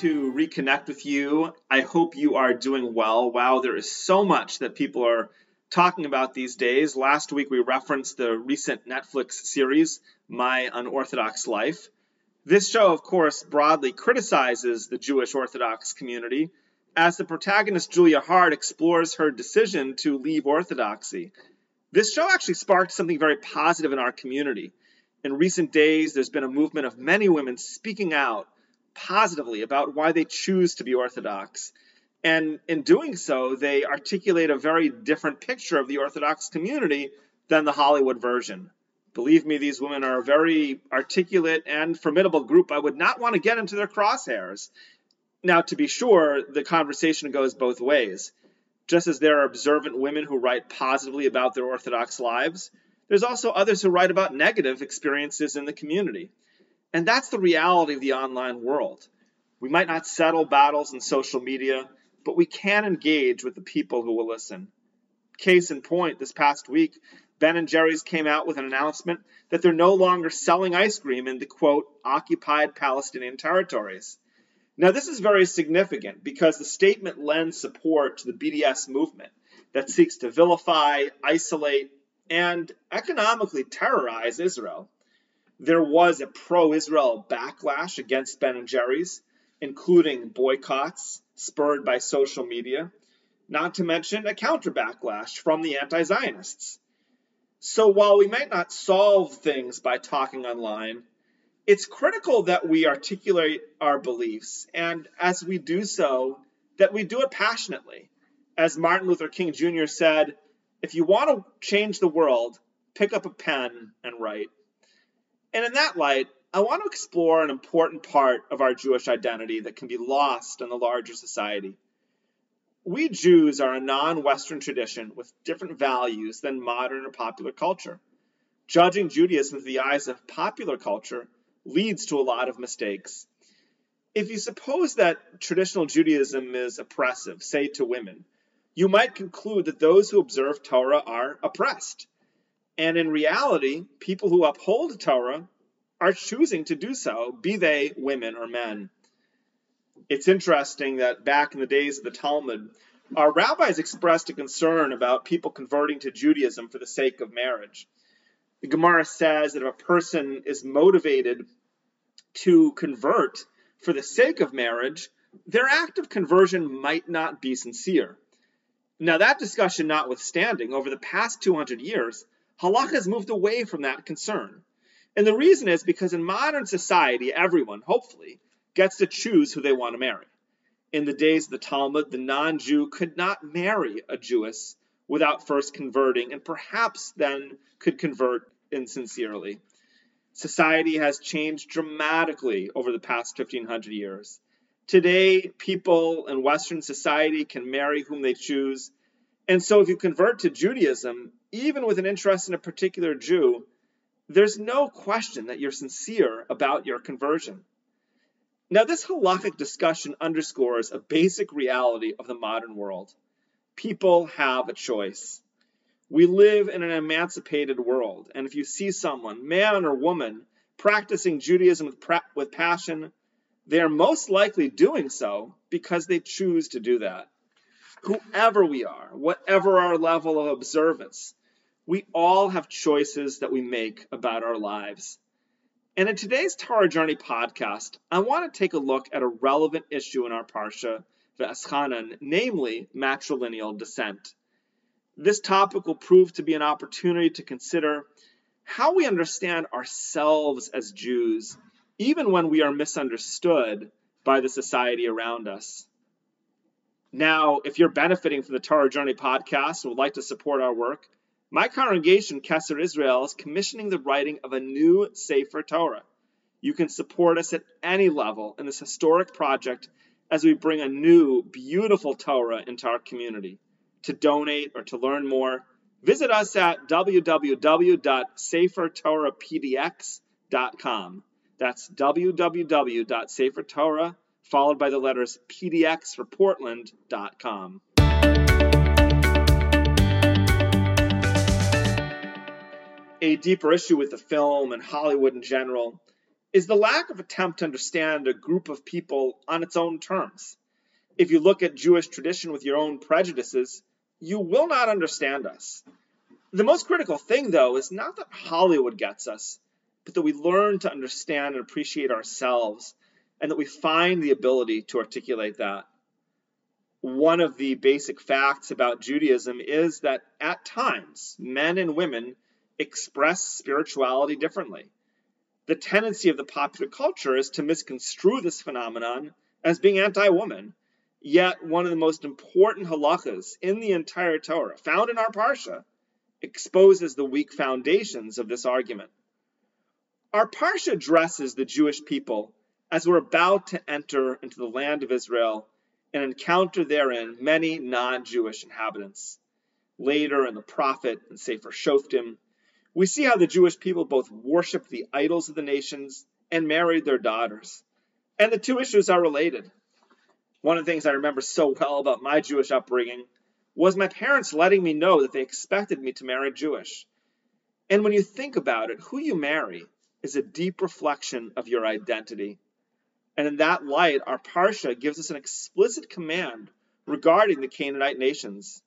To reconnect with you. I hope you are doing well. Wow, there is so much that people are talking about these days. Last week we referenced the recent Netflix series, My Unorthodox Life. This show, of course, broadly criticizes the Jewish Orthodox community as the protagonist Julia Haart explores her decision to leave Orthodoxy. This show actually sparked something very positive in our community. In recent days, there's been a movement of many women speaking out positively about why they choose to be Orthodox. And in doing so, they articulate a very different picture of the Orthodox community than the Hollywood version. Believe me, these women are a very articulate and formidable group. I would not want to get into their crosshairs. Now, to be sure, the conversation goes both ways. Just as there are observant women who write positively about their Orthodox lives, there's also others who write about negative experiences in the community. And that's the reality of the online world. We might not settle battles in social media, but we can engage with the people who will listen. Case in point, this past week, Ben and Jerry's came out with an announcement that they're no longer selling ice cream in the quote occupied Palestinian territories. Now, this is very significant because the statement lends support to the BDS movement that seeks to vilify, isolate, and economically terrorize Israel there was a pro-Israel backlash against Ben and Jerry's, including boycotts spurred by social media, not to mention a counter backlash from the anti-Zionists. So while we might not solve things by talking online, it's critical that we articulate our beliefs, and as we do so, that we do it passionately. As Martin Luther King Jr. said, if you want to change the world, pick up a pen and write. And in that light, I want to explore an important part of our Jewish identity that can be lost in the larger society. We Jews are a non Western tradition with different values than modern or popular culture. Judging Judaism through the eyes of popular culture leads to a lot of mistakes. If you suppose that traditional Judaism is oppressive, say to women, you might conclude that those who observe Torah are oppressed. And in reality, people who uphold Torah are choosing to do so, be they women or men. It's interesting that back in the days of the Talmud, our rabbis expressed a concern about people converting to Judaism for the sake of marriage. The Gemara says that if a person is motivated to convert for the sake of marriage, their act of conversion might not be sincere. Now, that discussion notwithstanding, over the past 200 years, halakha has moved away from that concern. And the reason is because in modern society, everyone, hopefully, gets to choose who they want to marry. In the days of the Talmud, the non Jew could not marry a Jewess without first converting, and perhaps then could convert insincerely. Society has changed dramatically over the past 1500 years. Today, people in Western society can marry whom they choose. And so, if you convert to Judaism, even with an interest in a particular Jew, there's no question that you're sincere about your conversion. Now, this halakhic discussion underscores a basic reality of the modern world. People have a choice. We live in an emancipated world, and if you see someone, man or woman, practicing Judaism with, pra- with passion, they are most likely doing so because they choose to do that. Whoever we are, whatever our level of observance, we all have choices that we make about our lives. And in today's Torah Journey podcast, I want to take a look at a relevant issue in our Parsha, V'eschanan, namely matrilineal descent. This topic will prove to be an opportunity to consider how we understand ourselves as Jews, even when we are misunderstood by the society around us. Now, if you're benefiting from the Torah Journey podcast and would like to support our work, my congregation, Kesser Israel, is commissioning the writing of a new Sefer Torah. You can support us at any level in this historic project as we bring a new, beautiful Torah into our community. To donate or to learn more, visit us at www.sefertorahpdx.com. That's www.sefertorah, followed by the letters pdx for Portland.com. A deeper issue with the film and Hollywood in general is the lack of attempt to understand a group of people on its own terms. If you look at Jewish tradition with your own prejudices, you will not understand us. The most critical thing, though, is not that Hollywood gets us, but that we learn to understand and appreciate ourselves, and that we find the ability to articulate that. One of the basic facts about Judaism is that at times, men and women express spirituality differently the tendency of the popular culture is to misconstrue this phenomenon as being anti woman. Yet, one of the most important halachas in the entire Torah, found in our Parsha, exposes the weak foundations of this argument. Our Parsha addresses the Jewish people as we're about to enter into the land of Israel and encounter therein many non Jewish inhabitants. Later in the prophet and Sefer Shoftim, we see how the Jewish people both worshiped the idols of the nations and married their daughters. And the two issues are related. One of the things I remember so well about my Jewish upbringing was my parents letting me know that they expected me to marry Jewish. And when you think about it, who you marry is a deep reflection of your identity. And in that light, our Parsha gives us an explicit command regarding the Canaanite nations.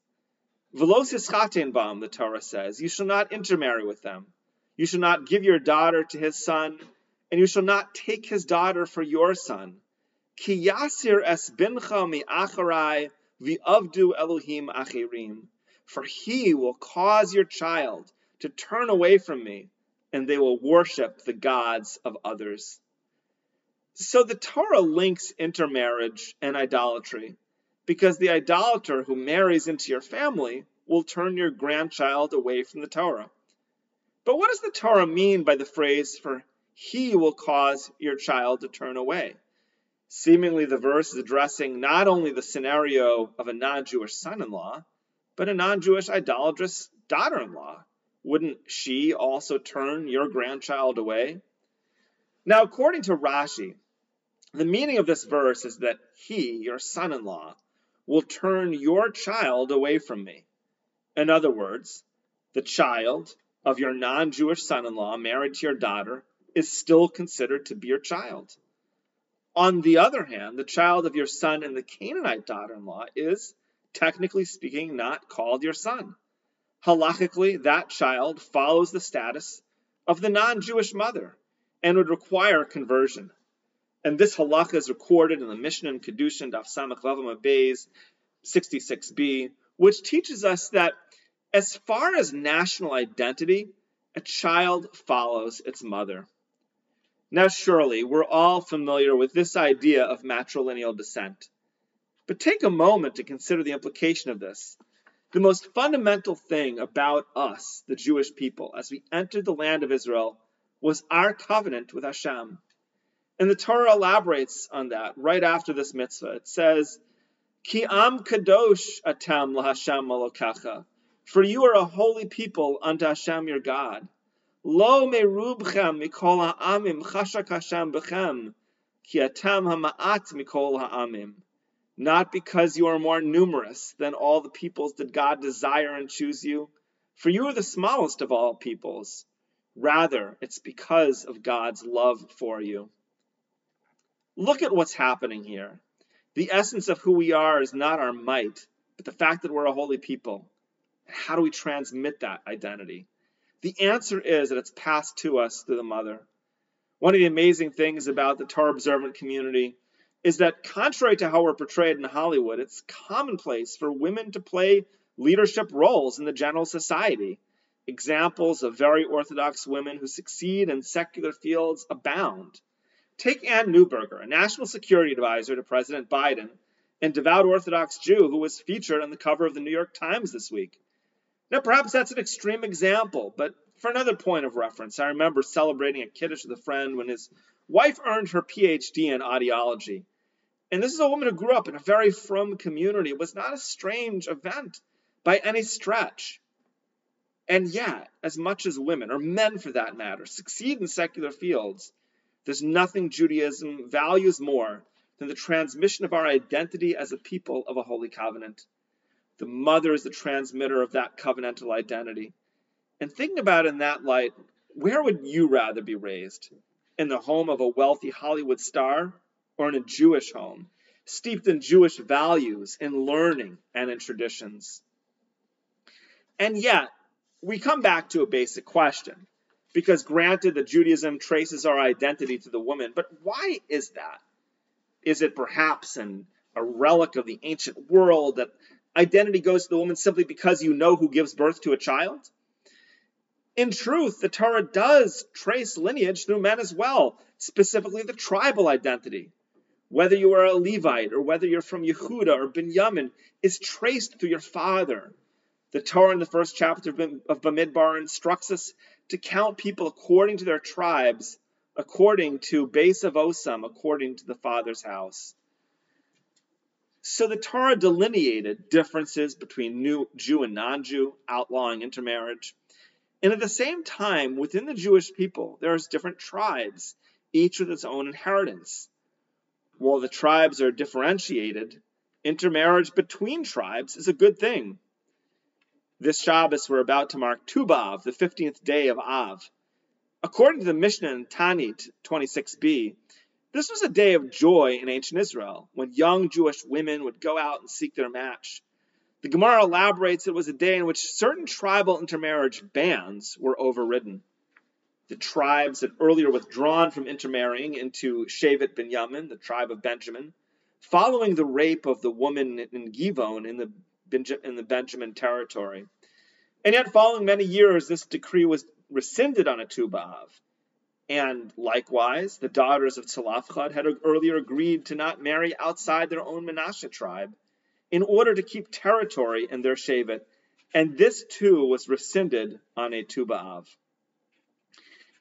Velosis chatenbam, the Torah says, you shall not intermarry with them. You shall not give your daughter to his son, and you shall not take his daughter for your son. Ki yasir es bincha mi acharai avdu Elohim achirim. For he will cause your child to turn away from me, and they will worship the gods of others. So the Torah links intermarriage and idolatry because the idolater who marries into your family will turn your grandchild away from the Torah. But what does the Torah mean by the phrase for he will cause your child to turn away? Seemingly, the verse is addressing not only the scenario of a non Jewish son in law, but a non Jewish idolatrous daughter in law. Wouldn't she also turn your grandchild away? Now, according to Rashi, the meaning of this verse is that he, your son in law, will turn your child away from me. In other words, the child of your non Jewish son in law married to your daughter is still considered to be your child. On the other hand, the child of your son and the Canaanite daughter in law is, technically speaking, not called your son. Halachically, that child follows the status of the non Jewish mother and would require conversion. And this halacha is recorded in the Mishnah in Kedushin, Daf Samach Vavam Beis 66b, which teaches us that as far as national identity, a child follows its mother. Now, surely we're all familiar with this idea of matrilineal descent. But take a moment to consider the implication of this. The most fundamental thing about us, the Jewish people, as we entered the land of Israel, was our covenant with Hashem. And the Torah elaborates on that right after this mitzvah. It says, Ki am kadosh atam lahashem malokacha. For you are a holy people unto Hashem your God. Lo merubchem mikol ha'amim chashak Hashem bechem, ki atam ha'ma'at mikol ha'amim. Not because you are more numerous than all the peoples did God desire and choose you, for you are the smallest of all peoples. Rather, it's because of God's love for you. Look at what's happening here. The essence of who we are is not our might, but the fact that we're a holy people. How do we transmit that identity? The answer is that it's passed to us through the mother. One of the amazing things about the Torah observant community is that, contrary to how we're portrayed in Hollywood, it's commonplace for women to play leadership roles in the general society. Examples of very Orthodox women who succeed in secular fields abound. Take Anne Neuberger, a national security advisor to President Biden and devout Orthodox Jew who was featured on the cover of the New York Times this week. Now, perhaps that's an extreme example, but For another point of reference, I remember celebrating a kiddush with a friend when his wife earned her PhD in audiology. And this is a woman who grew up in a very frum community. It was not a strange event by any stretch. And yet, as much as women, or men for that matter, succeed in secular fields, there's nothing Judaism values more than the transmission of our identity as a people of a holy covenant. The mother is the transmitter of that covenantal identity. And thinking about it in that light, where would you rather be raised? In the home of a wealthy Hollywood star or in a Jewish home, steeped in Jewish values, in learning, and in traditions? And yet, we come back to a basic question. Because granted that Judaism traces our identity to the woman, but why is that? Is it perhaps an, a relic of the ancient world that identity goes to the woman simply because you know who gives birth to a child? In truth, the Torah does trace lineage through men as well, specifically the tribal identity. Whether you are a Levite or whether you're from Yehuda or Binyamin is traced through your father. The Torah in the first chapter of Bamidbar instructs us to count people according to their tribes, according to beis avosam, according to the father's house. So the Torah delineated differences between new Jew and non-Jew, outlawing intermarriage. And at the same time, within the Jewish people, there's different tribes, each with its own inheritance. While the tribes are differentiated, intermarriage between tribes is a good thing. This Shabbos, we're about to mark Tu B'Av, the 15th day of Av. According to the Mishnah in Ta'anit 26b, this was a day of joy in ancient Israel, when young Jewish women would go out and seek their match. The Gemara elaborates it was a day in which certain tribal intermarriage bans were overridden. The tribes had earlier withdrawn from intermarrying into Shevet Binyamin, the tribe of Benjamin, following the rape of the woman in Givon in the in the Benjamin territory. And yet, following many years, this decree was rescinded on a Tu B'Av. And likewise, the daughters of Tzalafchad had earlier agreed to not marry outside their own Menashe tribe in order to keep territory in their Shevet, and this too was rescinded on a Tu B'Av.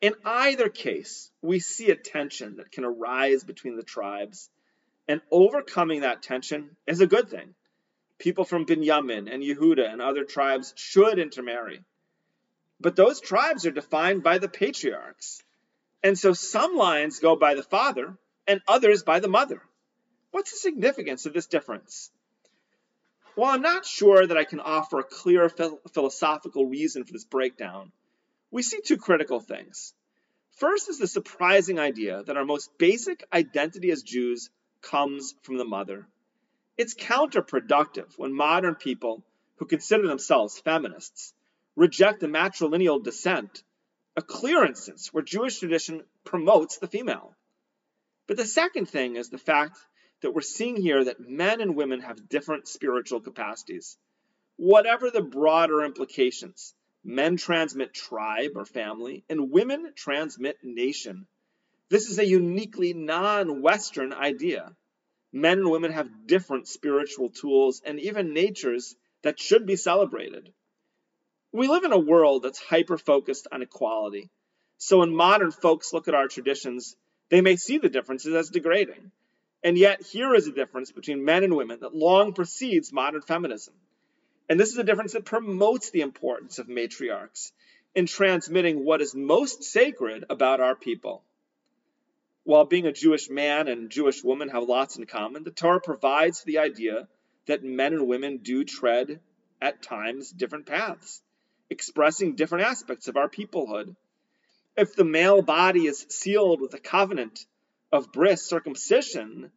In either case, we see a tension that can arise between the tribes, and overcoming that tension is a good thing people from Binyamin and Yehuda and other tribes should intermarry. But those tribes are defined by the patriarchs. And so some lines go by the father and others by the mother. What's the significance of this difference? While I'm not sure that I can offer a clear philosophical reason for this breakdown, we see two critical things. First is the surprising idea that our most basic identity as Jews comes from the mother. It's counterproductive when modern people who consider themselves feminists reject the matrilineal descent, a clear instance where Jewish tradition promotes the female. But the second thing is the fact that we're seeing here that men and women have different spiritual capacities. Whatever the broader implications, men transmit tribe or family, and women transmit nation. This is a uniquely non Western idea men and women have different spiritual tools and even natures that should be celebrated. We live in a world that's hyper focused on equality. So when modern folks look at our traditions, they may see the differences as degrading. And yet, here is a difference between men and women that long precedes modern feminism. And this is a difference that promotes the importance of matriarchs in transmitting what is most sacred about our people. While being a Jewish man and Jewish woman have lots in common, the Torah provides the idea that men and women do tread at times different paths, expressing different aspects of our peoplehood. If the male body is sealed with a covenant of bris circumcision,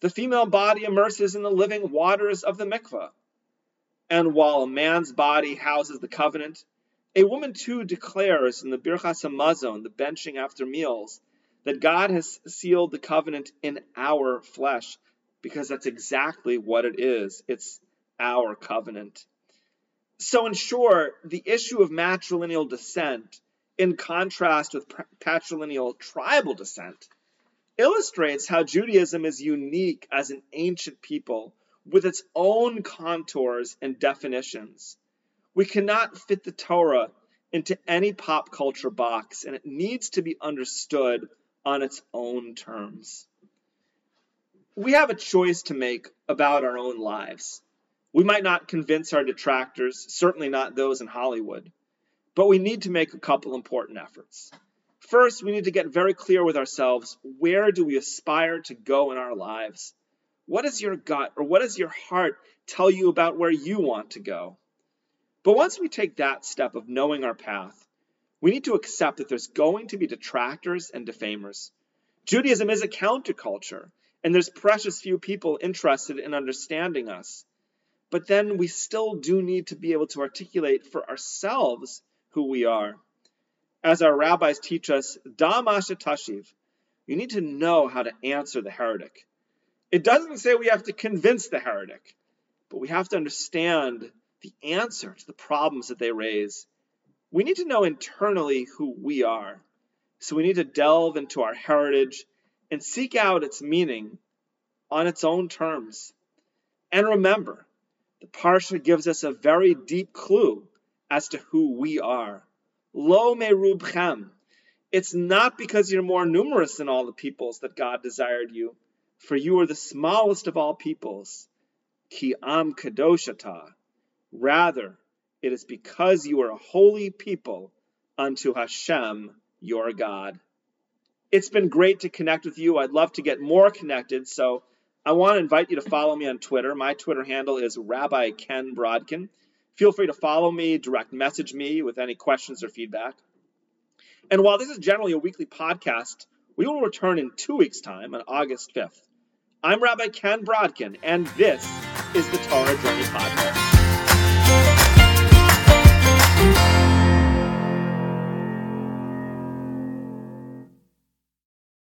the female body immerses in the living waters of the mikveh. And while a man's body houses the covenant, a woman too declares in the Birchas Hamazon, the benching after meals, that God has sealed the covenant in our flesh because that's exactly what it is. It's our covenant. So, in short, the issue of matrilineal descent, in contrast with patrilineal tribal descent, illustrates how Judaism is unique as an ancient people with its own contours and definitions. We cannot fit the Torah into any pop culture box, and it needs to be understood on its own terms. We have a choice to make about our own lives. We might not convince our detractors, certainly not those in Hollywood, but we need to make a couple important efforts. First, we need to get very clear with ourselves where do we aspire to go in our lives? What does your gut or what does your heart tell you about where you want to go? But once we take that step of knowing our path, we need to accept that there's going to be detractors and defamers. Judaism is a counterculture, and there's precious few people interested in understanding us. But then we still do need to be able to articulate for ourselves who we are. As our rabbis teach us, Damasha Tashiv, you need to know how to answer the heretic. It doesn't say we have to convince the heretic, but we have to understand the answer to the problems that they raise. We need to know internally who we are. So we need to delve into our heritage and seek out its meaning on its own terms. And remember, the Parsha gives us a very deep clue as to who we are. Lo merubchem. It's not because you're more numerous than all the peoples that God desired you, for you are the smallest of all peoples. Ki am kadoshata. Rather, it is because you are a holy people unto Hashem, your God. It's been great to connect with you. I'd love to get more connected, so I want to invite you to follow me on Twitter. My Twitter handle is Rabbi Ken Brodkin. Feel free to follow me, direct message me with any questions or feedback. And while this is generally a weekly podcast, we will return in two weeks' time on August 5th. I'm Rabbi Ken Brodkin, and this is the Torah Journey Podcast.